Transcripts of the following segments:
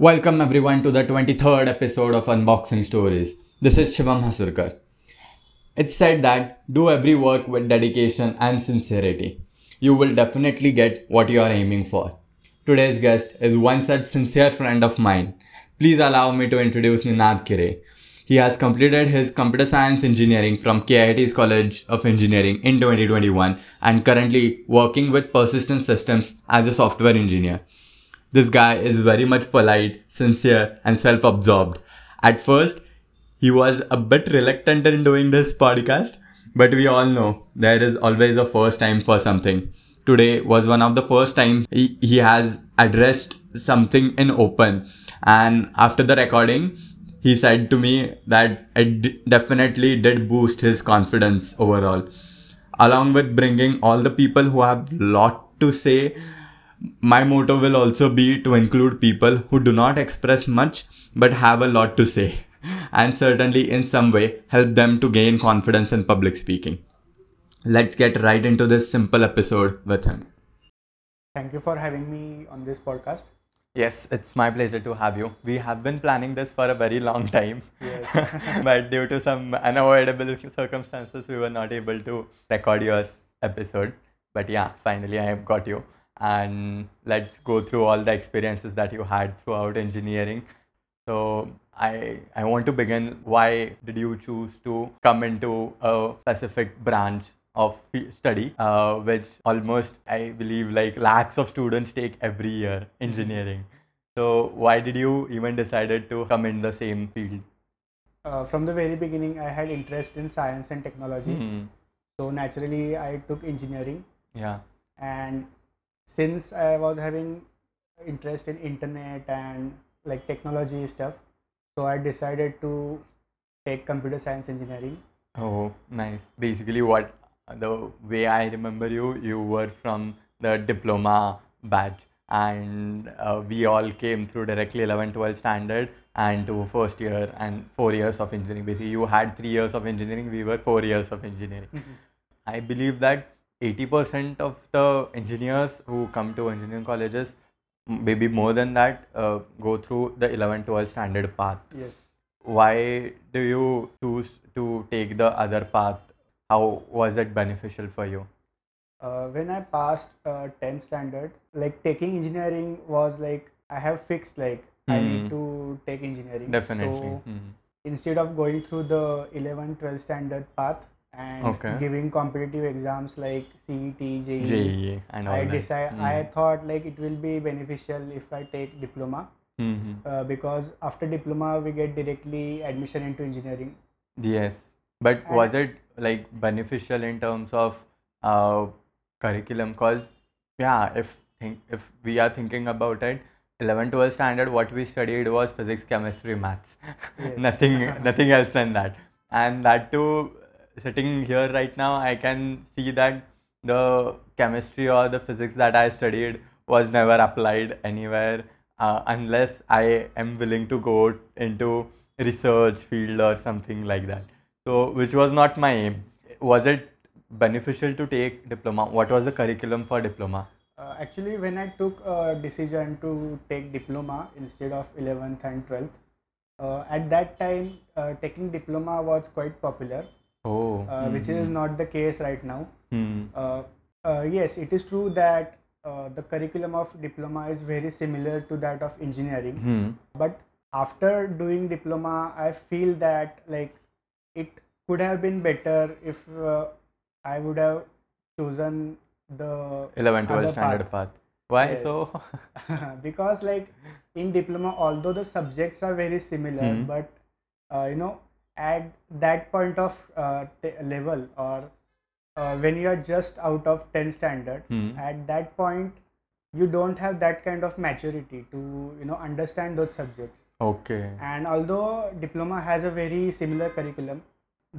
Welcome everyone to the 23rd episode of Unboxing Stories. This is Shivam Hasurkar. It's said that do every work with dedication and sincerity. You will definitely get what you are aiming for. Today's guest is one such sincere friend of mine. Please allow me to introduce Ninad Khire. He has completed his computer science engineering from KIT's College of Engineering in 2021 and currently working with Persistent Systems as a software engineer. This guy is very much polite, sincere, and self absorbed. At first, he was a bit reluctant in doing this podcast, but we all know there is always a first time for something. Today was one of the first time he, he has addressed something in open. And after the recording, he said to me that it d- definitely did boost his confidence overall. Along with bringing all the people who have lot to say my motto will also be to include people who do not express much but have a lot to say and certainly in some way help them to gain confidence in public speaking. Let's get right into this simple episode with him. Thank you for having me on this podcast. Yes, it's my pleasure to have you. We have been planning this for a very long time. Yes. but due to some unavoidable circumstances, we were not able to record your episode. But yeah, finally I have got you. And let's go through all the experiences that you had throughout engineering. So I I want to begin. Why did you choose to come into a specific branch of study, uh, which almost I believe like lakhs of students take every year, engineering. So why did you even decided to come in the same field? uh, from the very beginning, I had interest in science and technology. Hmm. So naturally, I took engineering. Yeah. And since I was having interest in internet and like technology stuff, so I decided to take computer science engineering. Oh, nice. Basically, what the way I remember you, you were from the diploma batch, and uh, we all came through directly 11, 12 standard and to first year and four years of engineering. Basically, you had three years of engineering, we were four years of engineering. I believe that 80% of the engineers who come to engineering colleges, maybe more than that, uh, go through the 11, 12 standard path Yes. why do you choose to take the other path how was it beneficial for you Uh, when I passed uh, 10th standard, like taking engineering was like I have fixed like I Hmm. need to take engineering. definitely So Mhm. instead of going through the 11 12 standard path and Okay. giving competitive exams like CET, JEE, JEE and all I decide I Mhm. thought like it will be beneficial if I take diploma Mhm. uh, because after diploma we get directly admission into engineering. yes but And- was it like beneficial in terms of uh, curriculum cause yeah if think if we are thinking about it 11 12 standard what we studied was physics chemistry maths Yes. nothing nothing else than that and that too sitting here right now i can see that the chemistry or the physics that i studied was never applied anywhere uh, unless i am willing to go into research field or something like that. So which was not my aim. Was it beneficial to take diploma? What was the curriculum for diploma? Uh, actually, when I took a decision to take diploma instead of 11th and 12th, uh, at that time uh, taking diploma was quite popular, oh uh, which is not the case right now. uh, yes, it is true that uh, the curriculum of diploma is very similar to that of engineering. Hmm. But after doing diploma, I feel that like it could have been better if uh, I would have chosen the 11 12 standard path. path why Yes. so because like in diploma although the subjects are very similar Hmm. but uh, you know at that point of uh, t- level or uh, when you are just out of 10 standard Hmm. at that point you don't have that kind of maturity to you know understand those subjects okay and although diploma has a very similar curriculum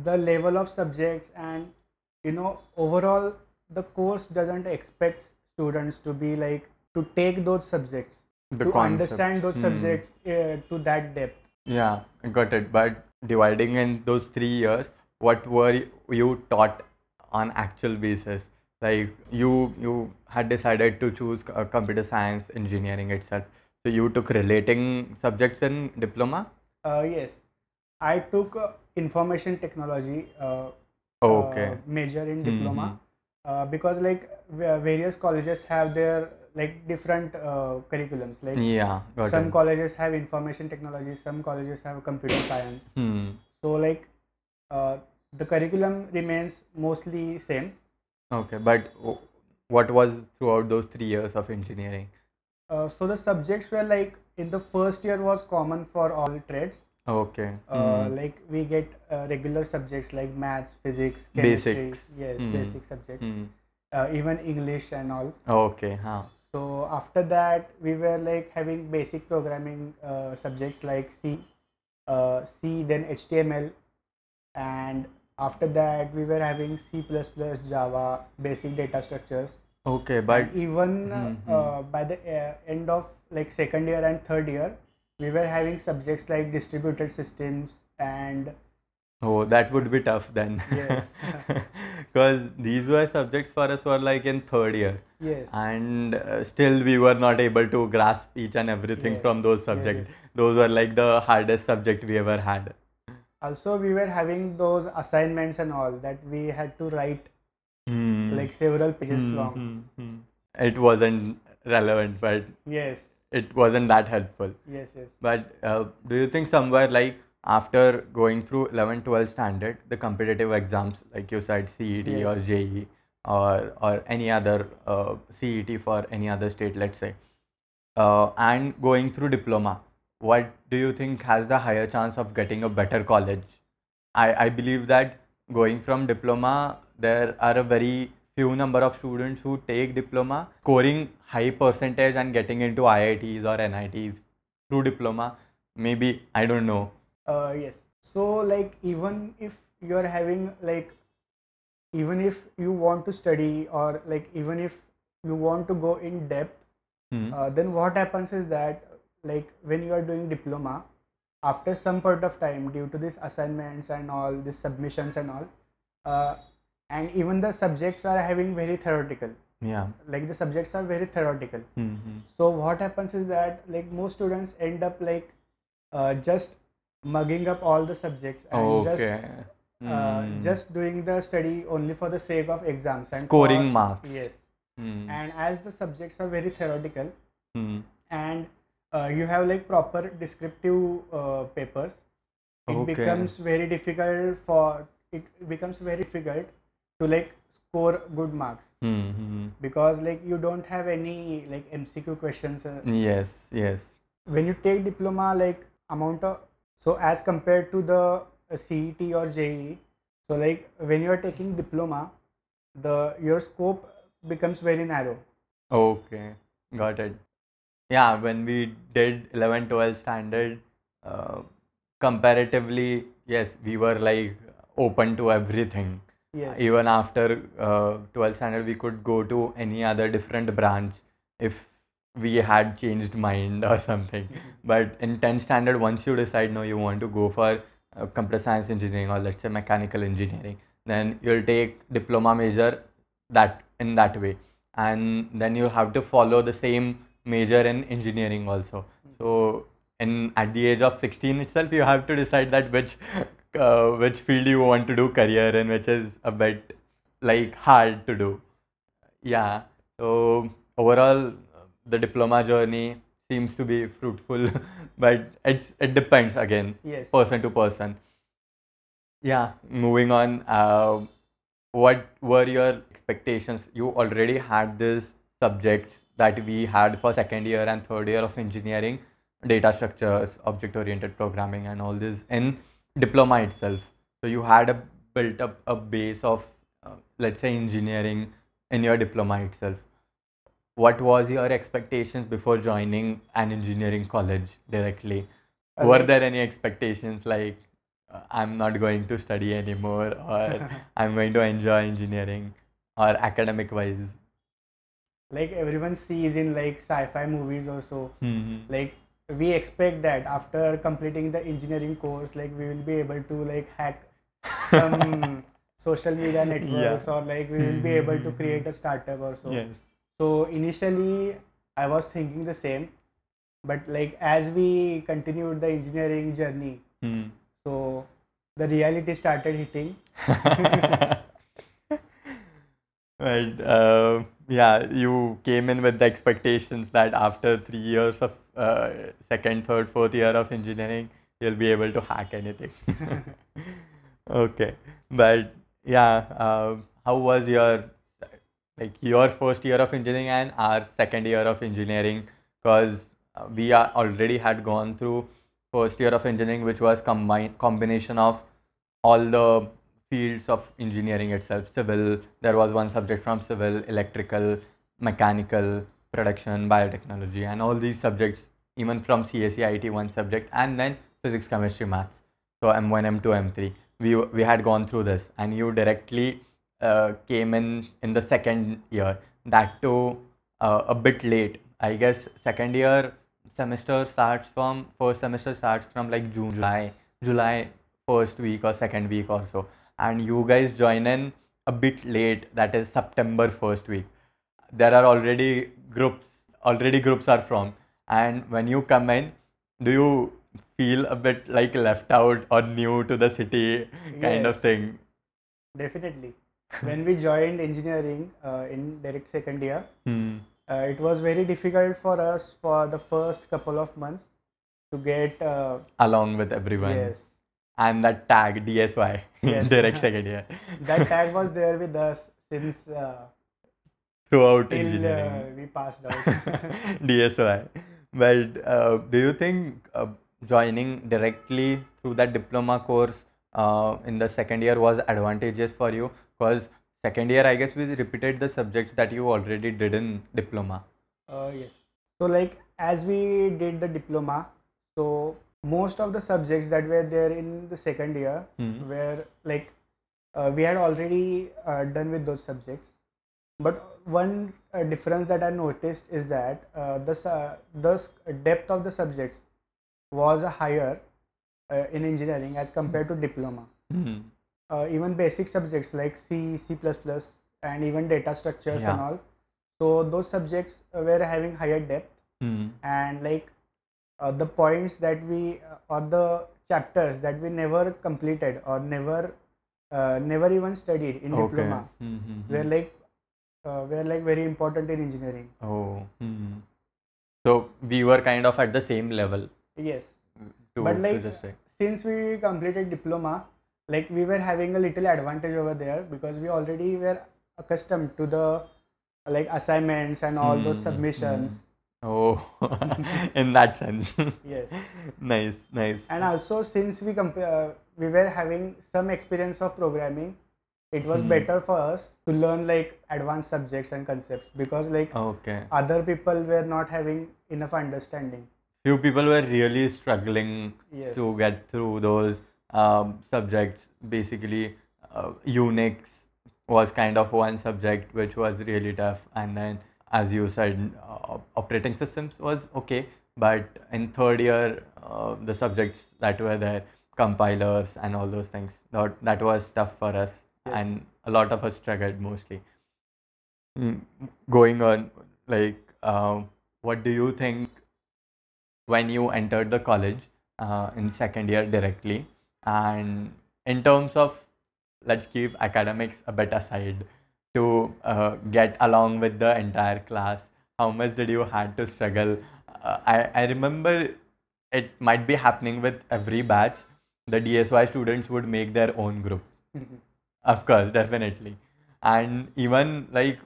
the level of subjects and you know overall the course doesn't expect students to be like to take those subjects the to concepts. understand those Hmm. subjects uh, to that depth Yeah, I got it. But dividing in those three years, what were you taught on actual basis? Like you, you had decided to choose uh, computer science engineering itself. So you took relating subjects in diploma? Uh, yes, I took uh, information technology uh, Okay. uh, major in diploma Mhm. uh, because like various colleges have their like different uh, curriculums. Like Yeah, got some it. colleges have information technology, some colleges have computer science. Hmm. So like uh, the curriculum remains mostly same. Okay, but what was throughout those three years of engineering? Uh, so the subjects were like in the first year was common for all trades. Okay. Uh, Hmm. Like we get uh, regular subjects like maths, physics, chemistry. Basics. Yes, Hmm. basic subjects. Hmm. Uh, even English and all. Okay, huh. So after that, we were like having basic programming uh, subjects like C, uh, C, then HTML, and after that we were having C++, Java, basic data structures. Okay, but And even Mhm. uh, by the uh, end of like second year and third year, we were having subjects like distributed systems and oh, that would be tough then. Yes. Because these were subjects for us were like in third year, yes, and uh, still we were not able to grasp each and everything from those subjects. yes. Those were like the hardest subject we ever had. also we were having those assignments and all that we had to write Hmm. like several pages Hmm, long. hmm. It wasn't relevant, but Yes, it wasn't that helpful. yes, yes. But uh, do you think somewhere like after going through 11 12 standard the competitive exams like you said CET or JEE or or any other uh, CET for any other state let's say. Uh, and going through diploma what do you think has the higher chance of getting a better college? I, I believe that going from diploma there are a very few number of students who take diploma scoring high percentage and getting into IITs or NITs through diploma. Maybe I don't know Uh, yes. So like even if you're having like even if you want to study or like even if you want to go in depth, Hmm. uh, then what happens is that like when you are doing diploma, after some part of time due to these assignments and all these submissions and all, uh, and even the subjects are having very theoretical. yeah Like the subjects are very theoretical. hmm So what happens is that like most students end up like uh, just mugging up all the subjects and okay just uh, Hmm. just doing the study only for the sake of exams and Scoring for- marks. Yes, Hmm. and as the subjects are very theoretical Hmm. and uh, you have like proper descriptive uh, papers, it Okay. becomes very difficult for it becomes very difficult to like score good marks Hmm. Hmm. because like you don't have any like MCQ questions. Uh, yes yes when you take diploma like amount of so as compared to the uh, CET or JEE so like when you are taking diploma the your scope becomes very narrow Okay, got it. Yeah, when we did 11 12 standard, uh, comparatively, yes, we were like open to everything. yes Even after uh, 12 standard, we could go to any other different branch if we had changed mind or something. But in 10th standard, once you decide, no, you want to go for uh, computer science engineering or let's say mechanical engineering, then you'll take diploma major that in that way. And then you have to follow the same major in engineering also. So in at the age of 16 itself you have to decide that which uh, which field you want to do career in which is a bit like hard to do. Yeah. So overall the diploma journey seems to be fruitful but it's it depends again yes. person to person. Yeah moving on uh, what were your expectations? You already had these subjects that we had for second year and third year of engineering data structures object oriented programming and all this in diploma itself. So you had a built up a base of uh, let's say engineering in your diploma itself what was your expectations before joining an engineering college directly? Uh, were like- there any expectations like uh, i'm not going to study anymore or i'm going to enjoy engineering or academic wise? Like everyone sees in like sci-fi movies also. Hmm like we expect that after completing the engineering course like we will be able to like hack some social media networks or like we will be able to create a startup or so. Yes so initially i was thinking the same but like as we continued the engineering journey Hmm. so the reality started hitting But uh, yeah, you came in with the expectations that after three years of uh, second, third, fourth year of engineering, you'll be able to hack anything. okay, but yeah, uh, how was your like your first year of engineering and our second year of engineering? Because uh, we are already had gone through first year of engineering, which was combine combination of all the fields of engineering itself civil there was one subject from civil electrical mechanical production biotechnology and all these subjects even from CSE IT one subject and then physics chemistry maths so m1 m2 m3 we we had gone through this and you directly uh, came in in the second year. That too uh, a bit late. I guess second year semester starts from first semester starts from like june july july first week or second week or so. And you guys join in a bit late that is september first week. There are already groups already groups are from. And when you come in do you feel a bit like left out or new to the city kind of thing? Definitely when we joined engineering uh, in direct second year Hmm. uh, it was very difficult for us for the first couple of months to get uh, along with everyone yes and that tag dsy Yes. direct second year that tag was there with us since uh, throughout till uh, engineering we passed out DSY. But uh, do you think uh, joining directly through that diploma course uh, in the second year was advantageous for you? Because second year, I guess we repeated the subjects that you already did in diploma. Uh, yes. So like as we did the diploma, so most of the subjects that were there in the second year Hmm. were like uh, we had already uh, done with those subjects. But one uh, difference that I noticed is that uh, the su- the depth of the subjects was higher uh, in engineering as compared to diploma. Hmm. Uh, even basic subjects like C, C++, and even data structures and Yeah. all. So those subjects were having higher depth Hmm. and like uh, the points that we uh, or the chapters that we never completed or never uh, never even studied in Okay. diploma Hmm, hmm, were like uh, were like very important in engineering. Oh. hmm. So we were kind of at the same level. Yes, To, but like since we completed diploma, like we were having a little advantage over there because we already were accustomed to the like assignments and all those Hmm, submissions. Oh, in that sense. Yes. nice, nice. and also since we comp- uh, we were having some experience of programming it was Hmm. better for us to learn like advanced subjects and concepts because like Okay. other people were not having enough understanding Few people were really struggling yes to get through those um, subjects. Basically, uh, Unix was kind of one subject which was really tough, and then, as you said, uh, operating systems was okay. But in third year, uh, the subjects that were there, compilers and all those things, that, that was tough for us, Yes. and a lot of us struggled mostly. Mm, Going on, like, uh, what do you think when you entered the college uh, in second year directly and in terms of let's keep academics a bit aside to uh, get along with the entire class how much did you had to struggle? Uh, I, I remember it might be happening with every batch. The dsy students would make their own group. Of course definitely. And even like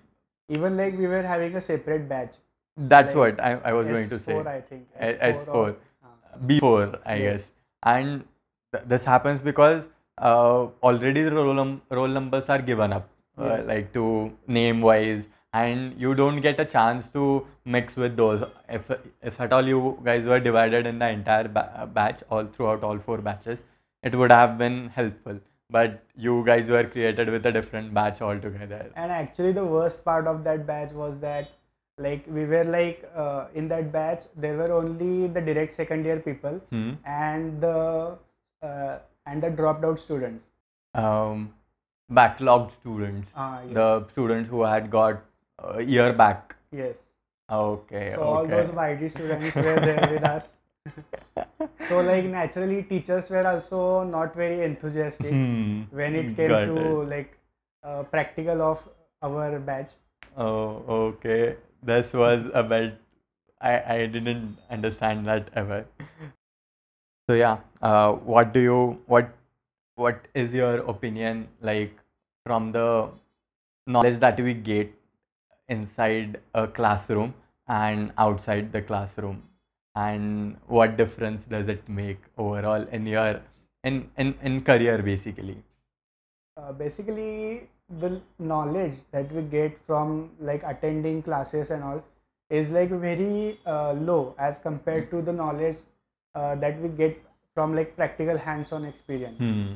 even like we were having a separate batch. That's Like what I, I was going to say. S4 I think. A- S4 or- S4. uh, before i Yes. guess. And th- this happens because uh, already the roll, num- roll numbers are given up uh, like to name wise and you don't get a chance to mix with those. If if at all you guys were divided in the entire ba- batch all throughout all four batches it would have been helpful. But you guys were created with a different batch altogether. And actually the worst part of that batch was that like we were like uh, in that batch there were only the direct second year people. Hmm? and the uh, and the dropped out students um, backlogged students Ah, yes. the students who had got a year back yes Okay. so all okay. those YD students were there with us. So like naturally, teachers were also not very enthusiastic Hmm. when it came Got to it. like uh, practical of our batch. Oh, okay. This was a bit. I I didn't understand that ever. So yeah, uh, what do you what what is your opinion like from the knowledge that we get inside a classroom and outside the classroom, and what difference does it make overall in your in in in career basically? Uh, basically, the knowledge that we get from like attending classes and all is like very uh, low as compared to the knowledge uh, that we get from like practical hands-on experience. Hmm.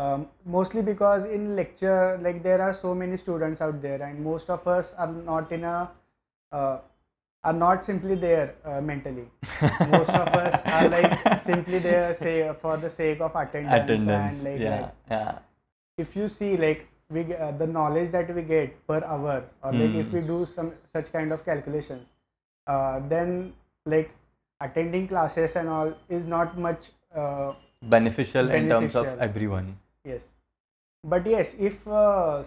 um, mostly because in lecture like there are so many students out there and most of us are not in a uh, are not simply there uh, mentally most of us are like simply there say for the sake of attendance, Attendance. and like yeah. that Yeah. if you see like we uh, the knowledge that we get per hour or like if Hmm. we do some such kind of calculations uh, then like attending classes and all is not much uh, beneficial, in terms of everyone. yes but yes if uh,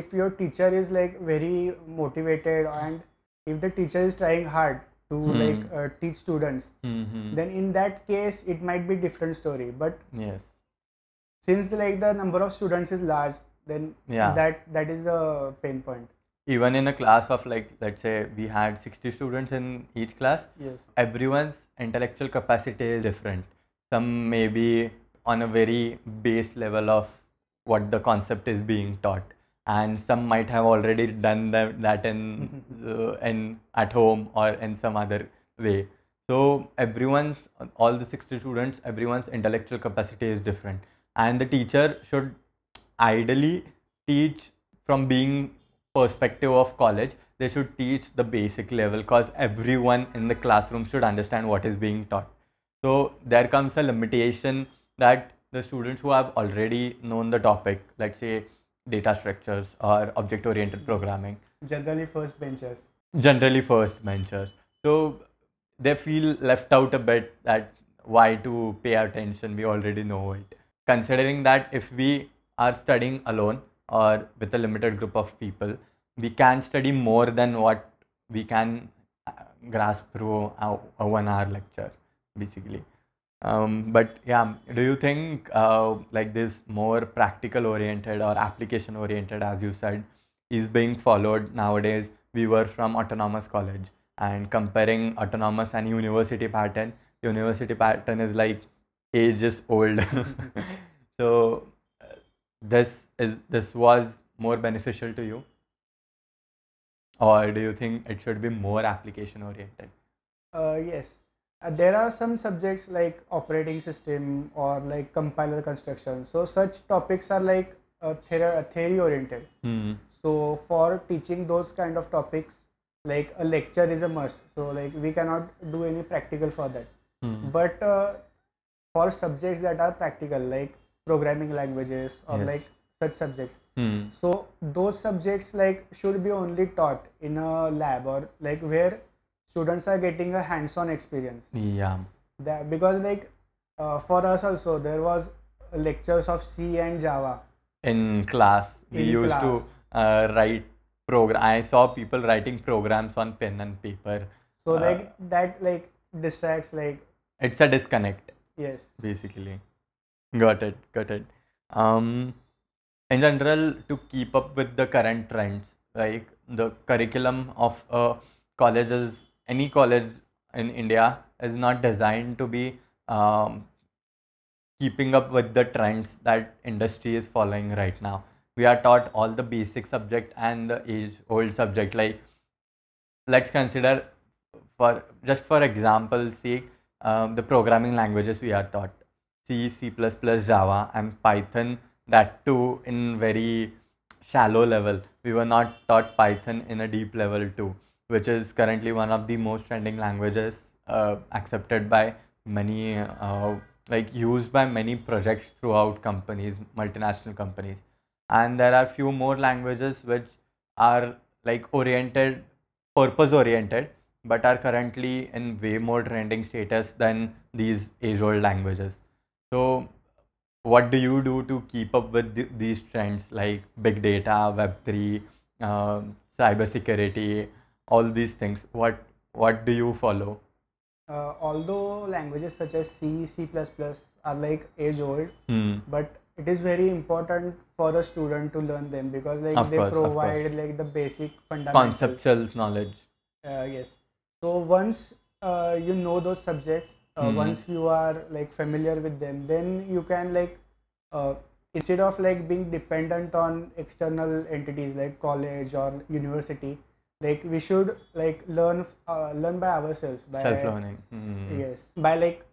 if your teacher is like very motivated and if the teacher is trying hard to Hmm. like uh, teach students hmm then in that case it might be different story but Yes. since like the number of students is large then Yeah. that that is the pain point Even in a class of like let's say we had 60 students in each class, yes everyone's intellectual capacity is different. Some may be on a very base level of what the concept is being taught, and some might have already done that, that in uh, in at home or in some other way. So everyone's all the 60 students, everyone's intellectual capacity is different, and the teacher should ideally teach from being perspective of college they should teach the basic level because everyone in the classroom should understand what is being taught. So there comes a limitation that the students who have already known the topic let's say data structures or object oriented programming. Generally first benchers generally first benchers so they feel left out a bit that why to pay attention we already know it. Considering that if we are studying alone or with a limited group of people we can study more than what we can uh, grasp through a, a one hour lecture basically. Um, but yeah do you think uh, like this more practical oriented or application oriented as you said is being followed nowadays? We were from autonomous college and comparing autonomous and university pattern university pattern is like ages old. So this is this was more beneficial to you? Or do you think it should be more application oriented uh, yes. Uh, there are some subjects like operating system or like compiler construction. So such topics are like uh, theory, theory oriented hmm. so for teaching those kind of topics like a lecture is a must. So like we cannot do any practical for that. Hmm. but uh, for subjects that are practical like programming languages or Yes. like such subjects. Hmm. so those subjects like should be only taught in a lab or like where students are getting a hands-on experience. Yeah. That because like uh, for us also there was lectures of c and java. In class we In used class. to uh, write program i saw people writing programs on pen and paper. So Uh, like that like distracts like it's a disconnect yes. basically got it got it. Um in general to keep up with the current trends like the curriculum of a college is any college in india is not designed to be um, keeping up with the trends that industry is following right now. We are taught all the basic subject and the age old subject like let's consider for just for example sake um, the programming languages we are taught c c++ java and python that too in very shallow level we were not taught python in a deep level too which is currently one of the most trending languages uh, accepted by many uh, like used by many projects throughout companies multinational companies and there are few more languages which are like oriented purpose oriented but are currently in way more trending status than these age old languages. So, what do you do to keep up with th- these trends like big data, Web3, um, cybersecurity, all these things? What what do you follow? Uh, although languages such as C, C++ are like age old, Hmm. but it is very important for a student to learn them because like Of they course, provide like the basic fundamentals. Conceptual knowledge. Uh, yes. So once uh, you know those subjects, uh, Mhm. once you are like familiar with them, then you can like uh, instead of like being dependent on external entities like college or university, like we should like learn uh, learn by ourselves by Self learning. Hmm. yes by like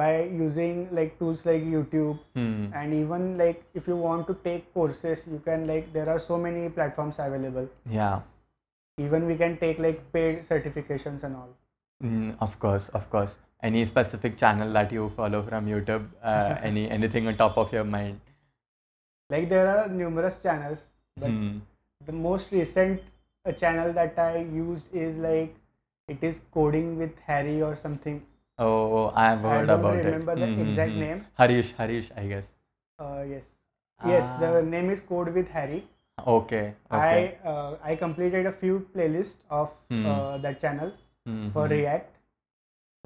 by using like tools like YouTube Hmm. and even like if you want to take courses, you can like there are so many platforms available. Yeah. Even we can take like paid certifications and all. Mm, of course, of course. Any specific channel that you follow from YouTube? Uh, any anything on top of your mind? Like there are numerous channels, but Hmm. the most recent uh, channel that I used is like it is coding with Harry or something. Oh, I have heard about it. I don't about remember it. the Hmm, hmm, exact hmm. name. Harish, Harish, I guess. Uh, yes, yes, Ah, the name is Code with Harry. Okay. Okay. I uh, I completed a few playlists of Hmm. uh, that channel Hmm, for. React,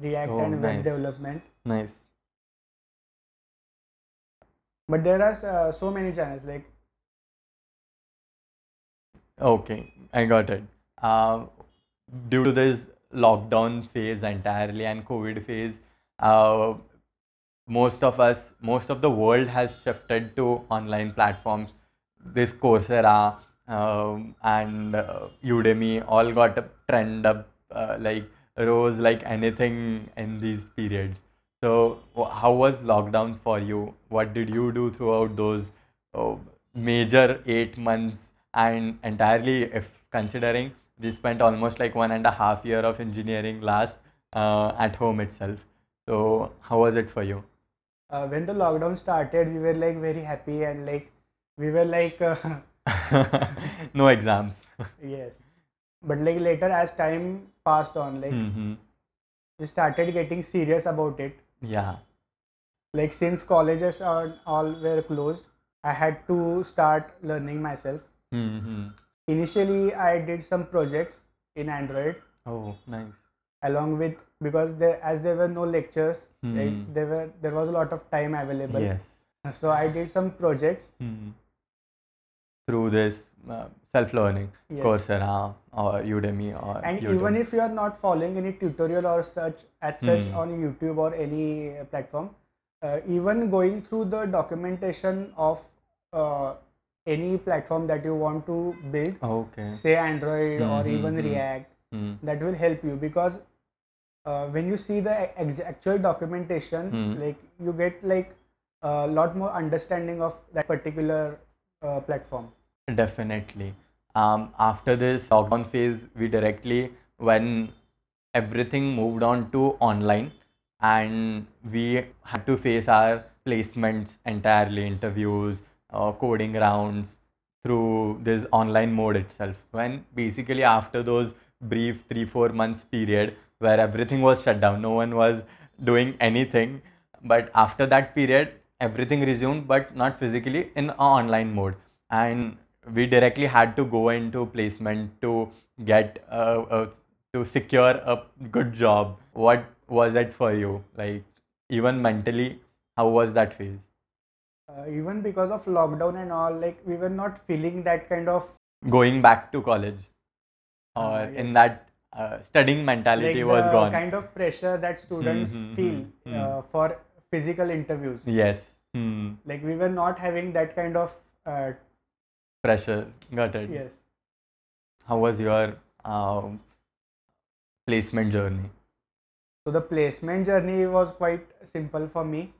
React Oh, and web development. Nice. But there are uh, so many channels like Okay, I got it. Uh, due to this lockdown phase entirely and COVID phase, uh, most of us, most of the world has shifted to online platforms. This Coursera um, and uh, Udemy all got a trend up, uh, like rose like anything in these periods. So, how was lockdown for you? What did you do throughout those uh, major eight months? And entirely, if considering we spent almost like one and a half year of engineering last uh, at home itself. So, how was it for you? uh, when the lockdown started, we were like very happy and like we were like uh, no exams. yes. But like later, as time passed on, like hmm we started getting serious about it. Yeah. Like since colleges are all were closed, I had to start learning myself. hmm Initially, I did some projects in Android Oh, nice. along with because there as there were no lectures, Hmm. like there were there was a lot of time available. Yes. So I did some projects. Hmm. Through this uh, self-learning, Yes. Coursera or Udemy or and YouTube. even if you are not following any tutorial or such as such Hmm. on youtube or any uh, platform uh, even going through the documentation of uh, any platform that you want to build okay. say android or Hmm, even hmm, hmm. react Hmm. that will help you because uh, when you see the ex- actual documentation Hmm. like you get like a lot more understanding of that particular uh, platform Definitely. Um, after this lockdown phase, we directly, when everything moved on to online, and we had to face our placements entirely, interviews, uh, coding rounds through this online mode itself. When basically after those brief three four months period where everything was shut down, no one was doing anything, but after that period, everything resumed, but not physically in a online mode. And we directly had to go into placement to get uh, uh, to secure a good job. What was it for you? Like even mentally how was that phase? Uh, even because of lockdown and all like we were not feeling that kind of going back to college? Or Ah, in that uh, studying mentality like was the gone? kind of pressure that students hmm, feel hmm, Uh, for physical interviews. Yes hmm. like we were not having that kind of uh, pressure. Got it. Yes. How was your um, placement journey? So the placement journey was quite simple for me.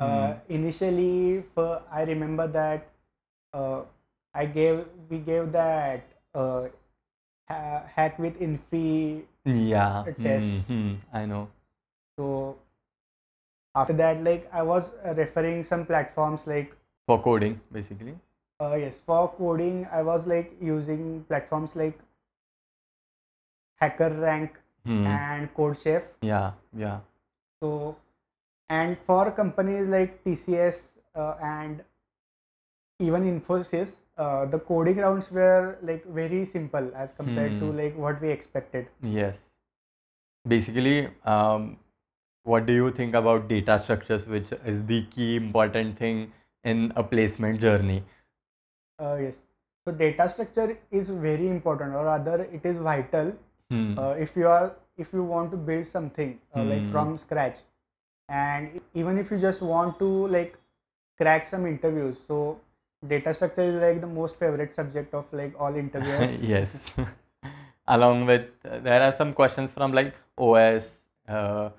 Uh, initially for i remember that uh, i gave we gave that uh, ha- HackWithInfy yeah. test. hmm, hmm, i know. So after that like i was uh, referring some platforms like for coding basically uh, yes for coding i was like using platforms like hacker rank Hmm. and codechef Yeah, yeah. so and for companies like tcs uh, and even infosys uh, the coding rounds were like very simple as compared to Hmm. like what we expected Yes. Basically, um, what do you think about data structures, which is the key important thing in a placement journey? uh, yes so data structure is very important or rather it is vital Hmm. uh, if you are if you want to build something uh, like Hmm. from scratch and even if you just want to like crack some interviews so data structure is like the most favorite subject of like all interviewers yes. Along with, uh, there are some questions from like OS, uh,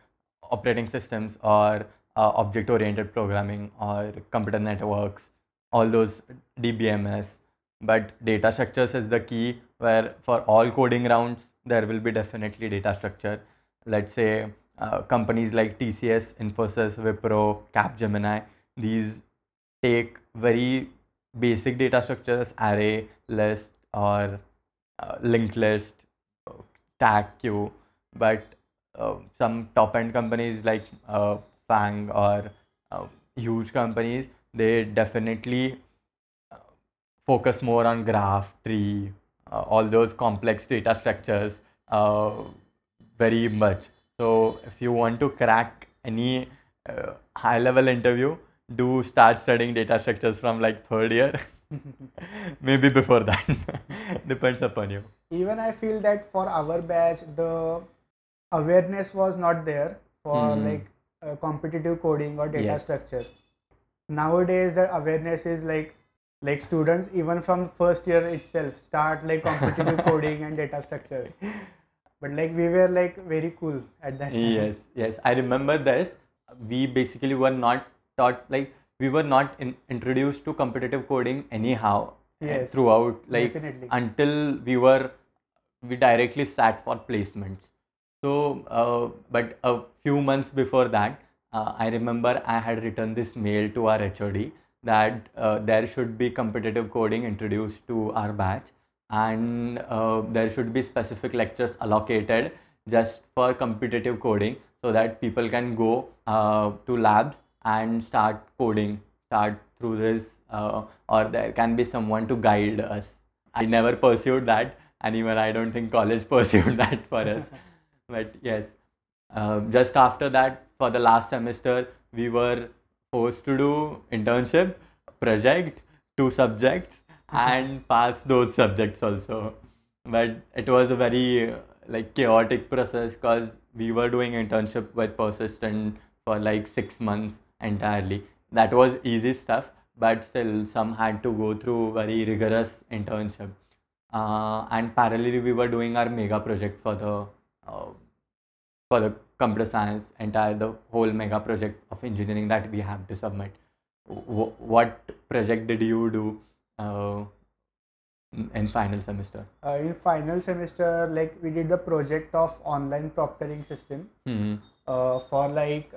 operating systems, or uh, object oriented programming, or computer networks, all those DBMS. But data structures is the key where for all coding rounds, there will be definitely data structure. Let's say uh, companies like TCS, Infosys, Wipro, Capgemini, these take very basic data structures, array, list, or uh, linked list, stack queue, but uh, some top end companies like uh, FAANG or uh, huge companies, they definitely uh, focus more on graph, tree, uh, all those complex data structures uh, very much. So if you want to crack any uh, high level interview, do start studying data structures from like third year. Maybe before that. Depends upon you. even i feel that for our batch the awareness was not there for Hmm. like uh, competitive coding or data Yes. structures nowadays the awareness is like like students even from first year itself start like competitive coding and data structures but like we were like very cool at that time. Yes, yes. I remember this. We basically were not taught, like, we were not in, introduced to competitive coding anyhow uh, Yes, throughout, like, definitely. until we were, we directly sat for placements. So, uh, but a few months before that, uh, I remember I had written this mail to our HOD that uh, there should be competitive coding introduced to our batch and uh, there should be specific lectures allocated just for competitive coding so that people can go uh, to labs and start coding start through this uh, or there can be someone to guide us. I never pursued that and even i don't think college pursued that for us but yes uh, just after that for the last semester we were forced to do internship project two subjects and pass those subjects also. But it was a very like chaotic process because we were doing internship with persistent for like six months entirely. That was easy stuff but still some had to go through very rigorous internship. Uh, and parallelly we were doing our mega project for the uh, for the computer science entire the whole mega project of engineering that we have to submit. W- what project did you do uh, in- in final semester? Uh, in final semester like we did the project of online proctoring system. Hmm uh, for like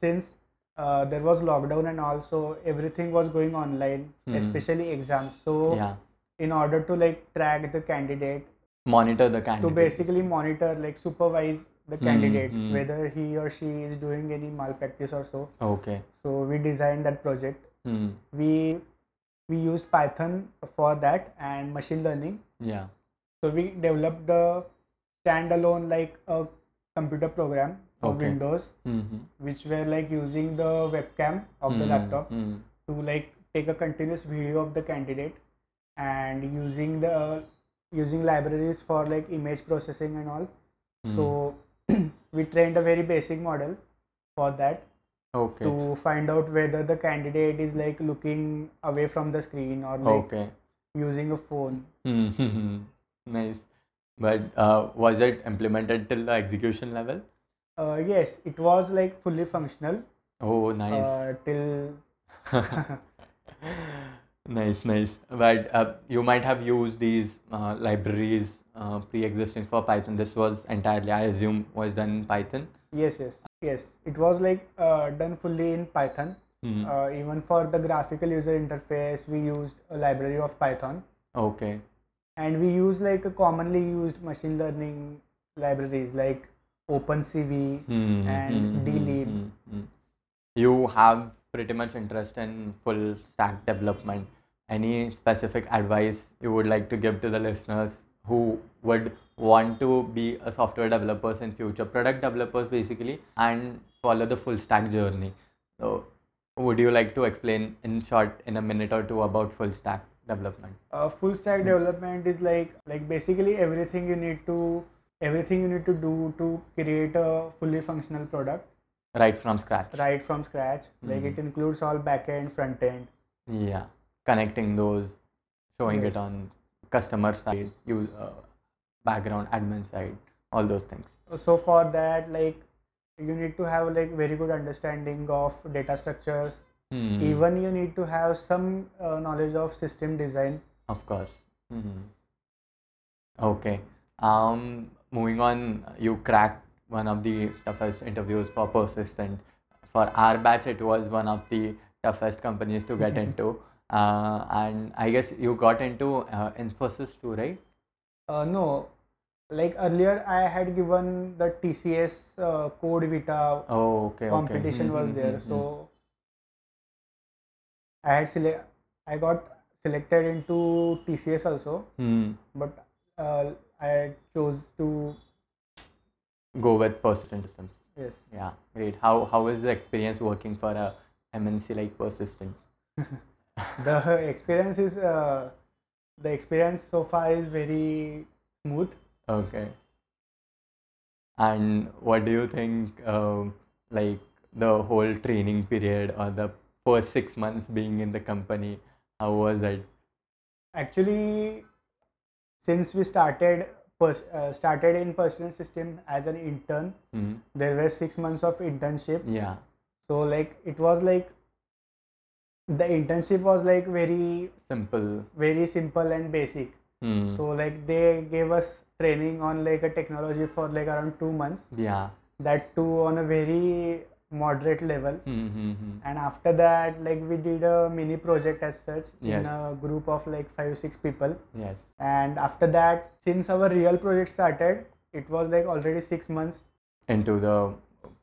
since uh, there was lockdown and also everything was going online Hmm. especially exams. So yeah. in order to like track the candidate monitor the candidate. to basically monitor like supervise the Hmm, candidate hmm. whether he or she is doing any malpractice or so. Okay. So we designed that project. Hmm. We we used python for that and machine learning. Yeah. So we developed a standalone like a computer program for Okay. windows hmm which were like using the webcam of the Hmm, laptop hmm. to like take a continuous video of the candidate and using the using libraries for like image processing and all. So we trained a very basic model for that okay. to find out whether the candidate is like looking away from the screen or like okay. using a phone. Hmm, nice. But uh, was it implemented till the execution level? Uh, yes. It was like fully functional. Oh nice. Uh, till nice nice. But uh, you might have used these uh, libraries uh, pre-existing for python. This was entirely i assume was done in python? Yes yes yes. It was like uh, done fully in python. Hmm, uh, even for the graphical user interface we used a library of python. Okay. And we use like a commonly used machine learning libraries like OpenCV Hmm, and hmm, hmm, Dlib. hmm, hmm. You have pretty much interest in full stack development. Any specific advice you would like to give to the listeners who would want to be a software developers in future, product developers basically, and follow the full stack journey? So, would you like to explain in short, in a minute or two, about full stack development? uh, full stack development is like like basically everything you need to everything you need to do to create a fully functional product Right from scratch. right from scratch like it Mhm. includes all backend front end Yeah, connecting those, showing Yes. it on customer side, use uh, background admin side, all those things. so for that like you need to have like very good understanding of data structures Hmm, even you need to have some uh, knowledge of system design of course. Mhm. Okay. Um, moving on, you cracked one of the toughest interviews for Persistent. For our batch, it was one of the toughest companies to get into. Uh, and I guess you got into uh, Infosys too, right? uh, no like earlier i had given the tcs uh, CodeVita Oh, okay. okay. competition was Mhm, there mhm, so i had select i got selected into tcs also but uh, i chose to Go with Persistent Systems. yes Yeah, great. How how is the experience working for a MNC like Persistent? the experience is uh, the experience so far is very smooth Okay. And what do you think, um, like the whole training period or the first six months being in the company? How was it? actually since we started pers- uh, started in Persistent System as an intern Hmm. there were six months of internship Yeah. so like it was like the internship was like very Simple. very simple and basic Hmm. so like they gave us training on like a technology for like around two months yeah. that too on a very moderate level Hmm, hmm, hmm. and after that like we did a mini project as such in a group of like five six people Yes. and after that since our real project started it was like already six months into the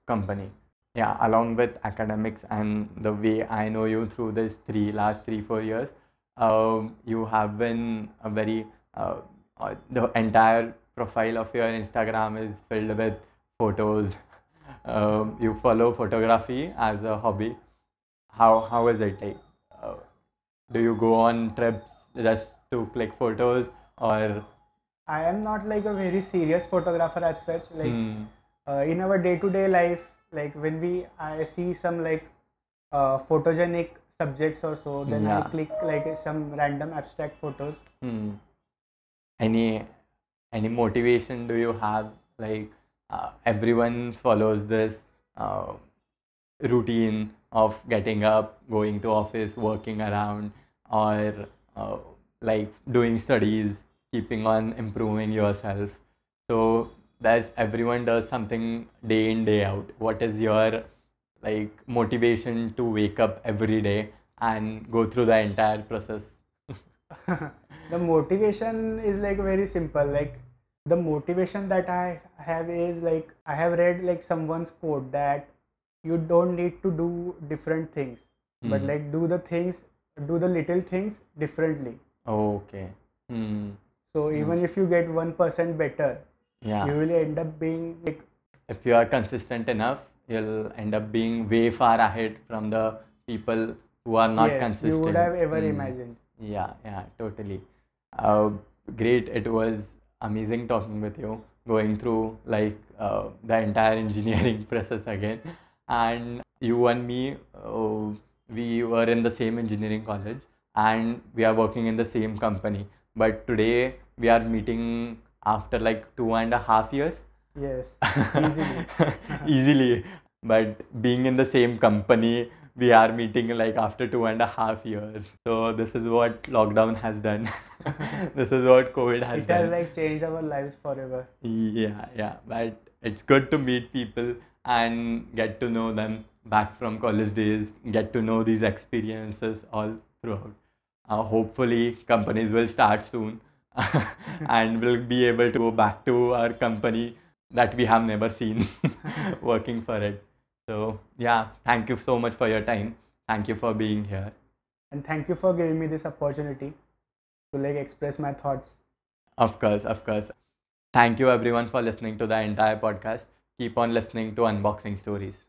company. Yeah, along with academics and the way I know you through this three last three four years, um, you have been a very uh, uh, the entire profile of your Instagram is filled with photos. Um, you follow photography as a hobby. How how is it like? Uh, do you go on trips just to click photos or? i am not like a very serious photographer as such like uh, in our day-to-day life like when we i see some like uh, photogenic subjects or so then Yeah. i click like some random abstract photos Hmm. Any any motivation do you have? Like uh, everyone follows this uh, routine of getting up, going to office, working around, or uh, like doing studies, keeping on improving yourself. So that's everyone does something day in day out. What is your like motivation to wake up every day and go through the entire process? the motivation is like very simple like the motivation that i have is like i have read like someone's quote that you don't need to do different things but Hmm. like do the things do the little things differently Okay. Hmm. so even if you get 1% better Yeah. you will end up being like if you are consistent enough, you'll end up being way far ahead from the people who are not yes consistent. you would have ever Hmm. imagined Yeah, yeah, totally. Uh, great. It was amazing talking with you, going through like uh, the entire engineering process again. And you and me, uh, we were in the same engineering college and we are working in the same company. But today we are meeting after like two and a half years. yes easily Easily. But being in the same company, we are meeting like after two and a half years. So this is what lockdown has done. this is what COVID has it done. It has like changed our lives forever Yeah, yeah. But it's good to meet people and get to know them back from college days, get to know these experiences all throughout. Uh, hopefully, companies will start soon and we'll be able to go back to our company that we have never seen working for it. So, yeah, thank you so much for your time. Thank you for being here. And thank you for giving me this opportunity to like express my thoughts. Of course, of course. Thank you everyone for listening to the entire podcast. Keep on listening to Unboxing Stories.